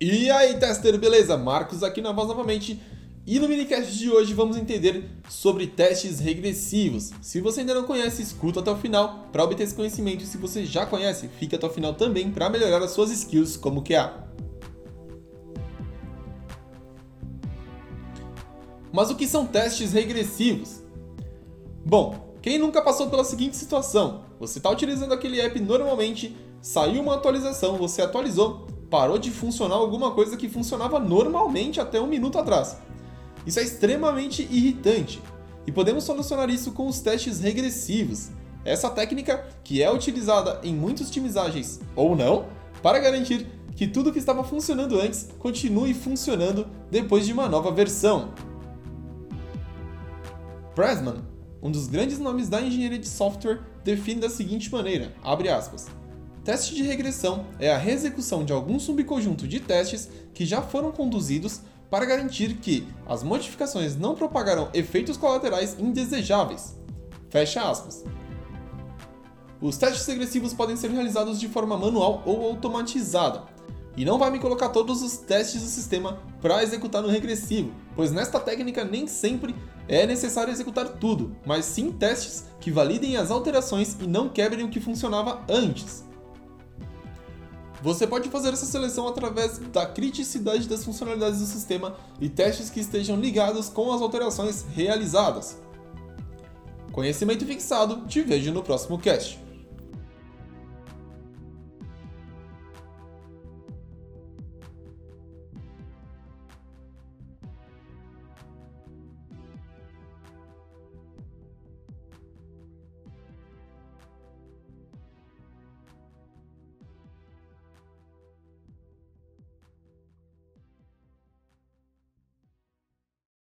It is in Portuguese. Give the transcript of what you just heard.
E aí, tester, beleza? Marcos aqui na voz novamente. E no minicast de hoje vamos entender sobre testes regressivos. Se você ainda não conhece, escuta até o final para obter esse conhecimento. Se você já conhece, fica até o final também para melhorar as suas skills como QA. Mas o que são testes regressivos? Bom, quem nunca passou pela seguinte situação? Você está utilizando aquele app normalmente, saiu uma atualização, você atualizou, parou de funcionar alguma coisa que funcionava normalmente até um minuto atrás. Isso é extremamente irritante e podemos solucionar isso com os testes regressivos. Essa técnica que é utilizada em muitos times ágeis ou não para garantir que tudo que estava funcionando antes continue funcionando depois de uma nova versão. Pressman, um dos grandes nomes da engenharia de software, define da seguinte maneira, abre aspas, Teste de regressão é a reexecução de algum subconjunto de testes que já foram conduzidos para garantir que as modificações não propagarão efeitos colaterais indesejáveis. Fecha aspas. Os testes regressivos podem ser realizados de forma manual ou automatizada. E não vai me colocar todos os testes do sistema para executar no regressivo, pois nesta técnica nem sempre é necessário executar tudo, mas sim testes que validem as alterações e não quebrem o que funcionava antes. Você pode fazer essa seleção através da criticidade das funcionalidades do sistema e testes que estejam ligados com as alterações realizadas. Conhecimento fixado, te vejo no próximo cast.